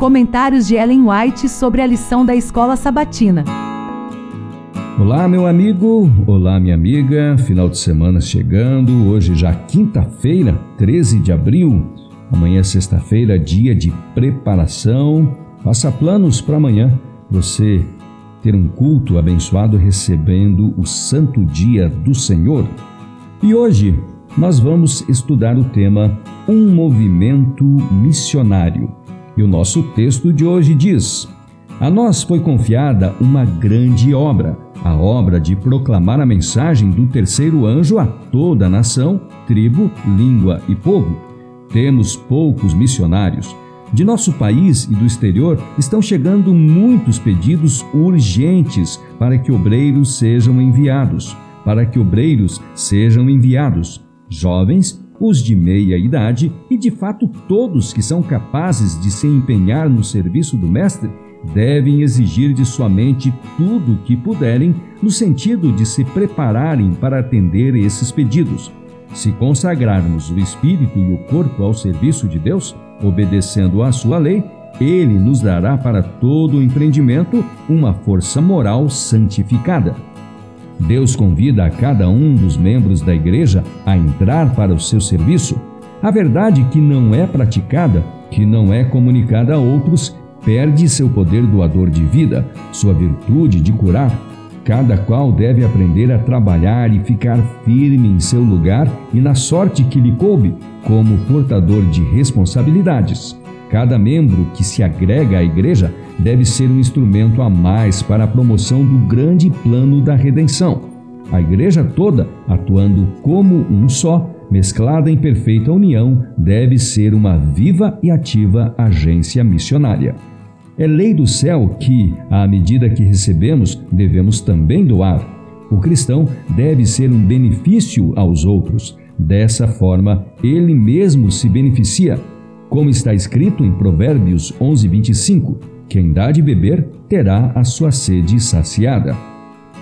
Comentários de Ellen White sobre a lição da escola sabatina. Olá, meu amigo, olá, minha amiga. Final de semana chegando, hoje já quinta-feira, 13 de abril. Amanhã, sexta-feira, dia de preparação. Faça planos para amanhã. Você ter um culto abençoado recebendo o santo dia do Senhor. E hoje nós vamos estudar o tema Um Movimento Missionário. E o nosso texto de hoje diz: A nós foi confiada uma grande obra, a obra de proclamar a mensagem do terceiro anjo a toda a nação, tribo, língua e povo. Temos poucos missionários de nosso país e do exterior estão chegando muitos pedidos urgentes para que obreiros sejam enviados, para que obreiros sejam enviados, jovens, os de meia idade e de fato todos que são capazes de se empenhar no serviço do mestre devem exigir de sua mente tudo o que puderem no sentido de se prepararem para atender esses pedidos. Se consagrarmos o espírito e o corpo ao serviço de Deus, obedecendo à sua lei, ele nos dará para todo o empreendimento uma força moral santificada. Deus convida a cada um dos membros da igreja a entrar para o seu serviço. A verdade que não é praticada, que não é comunicada a outros, perde seu poder doador de vida, sua virtude de curar. Cada qual deve aprender a trabalhar e ficar firme em seu lugar e na sorte que lhe coube, como portador de responsabilidades. Cada membro que se agrega à igreja deve ser um instrumento a mais para a promoção do grande plano da redenção. A igreja toda, atuando como um só, mesclada em perfeita união, deve ser uma viva e ativa agência missionária. É lei do céu que, à medida que recebemos, devemos também doar. O cristão deve ser um benefício aos outros, Dessa forma, ele mesmo se beneficia, como está escrito em Provérbios 11, 25: Quem dá de beber terá a sua sede saciada.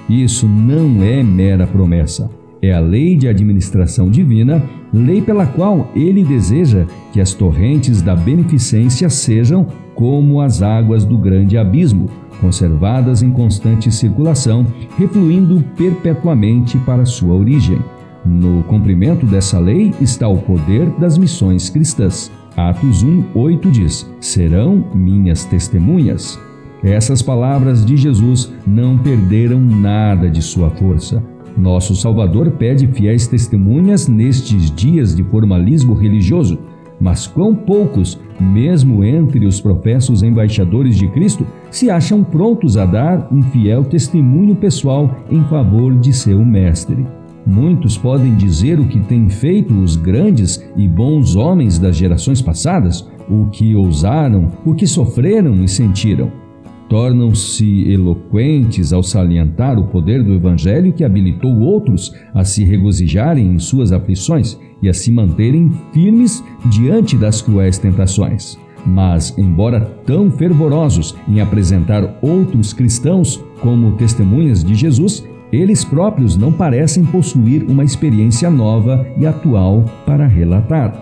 Isso não é mera promessa, é a lei de administração divina, lei pela qual ele deseja que as torrentes da beneficência sejam como as águas do grande abismo, conservadas em constante circulação, refluindo perpetuamente para sua origem. No cumprimento dessa lei está o poder das missões cristãs. Atos 1, 8 diz: Serão minhas testemunhas. Essas palavras de Jesus não perderam nada de sua força. Nosso Salvador pede fiéis testemunhas nestes dias de formalismo religioso. Mas quão poucos, mesmo entre os professos embaixadores de Cristo, se acham prontos a dar um fiel testemunho pessoal em favor de seu Mestre. Muitos podem dizer o que têm feito os grandes e bons homens das gerações passadas, o que ousaram, o que sofreram e sentiram. Tornam-se eloquentes ao salientar o poder do Evangelho que habilitou outros a se regozijarem em suas aflições e a se manterem firmes diante das cruéis tentações. Mas, embora tão fervorosos em apresentar outros cristãos como testemunhas de Jesus, eles próprios não parecem possuir uma experiência nova e atual para relatar.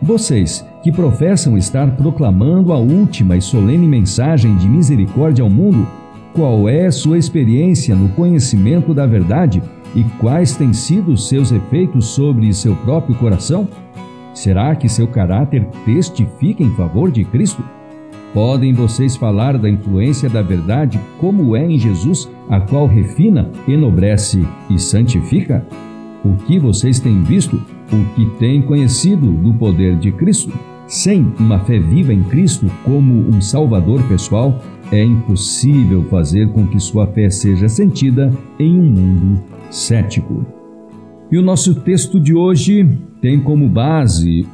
Vocês, que professam estar proclamando a última e solene mensagem de misericórdia ao mundo, qual é sua experiência no conhecimento da verdade e quais têm sido seus efeitos sobre seu próprio coração? Será que seu caráter testifica em favor de Cristo? Podem vocês falar da influência da verdade como é em Jesus, a qual refina, enobrece e santifica? O que vocês têm visto, o que têm conhecido do poder de Cristo? Sem uma fé viva em Cristo como um Salvador pessoal, é impossível fazer com que sua fé seja sentida em um mundo cético. E o nosso texto de hoje tem como base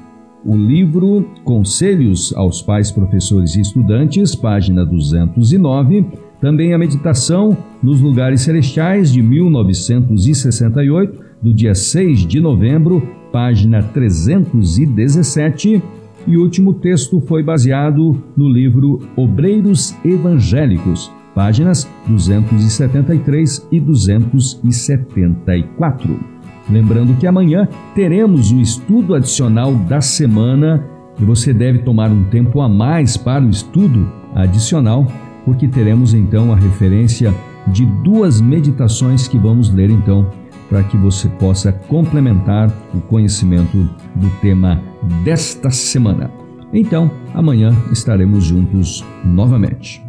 o livro Conselhos aos Pais, Professores e Estudantes, página 209. Também a meditação nos lugares celestiais de 1968, do dia 6 de novembro, página 317. E o último texto foi baseado no livro Obreiros Evangélicos, páginas 273 e 274. Lembrando que amanhã teremos o estudo adicional da semana E você deve tomar um tempo a mais para o estudo adicional, porque teremos então a referência de duas meditações que vamos ler então, para que você possa complementar o conhecimento do tema desta semana. Então, amanhã estaremos juntos novamente.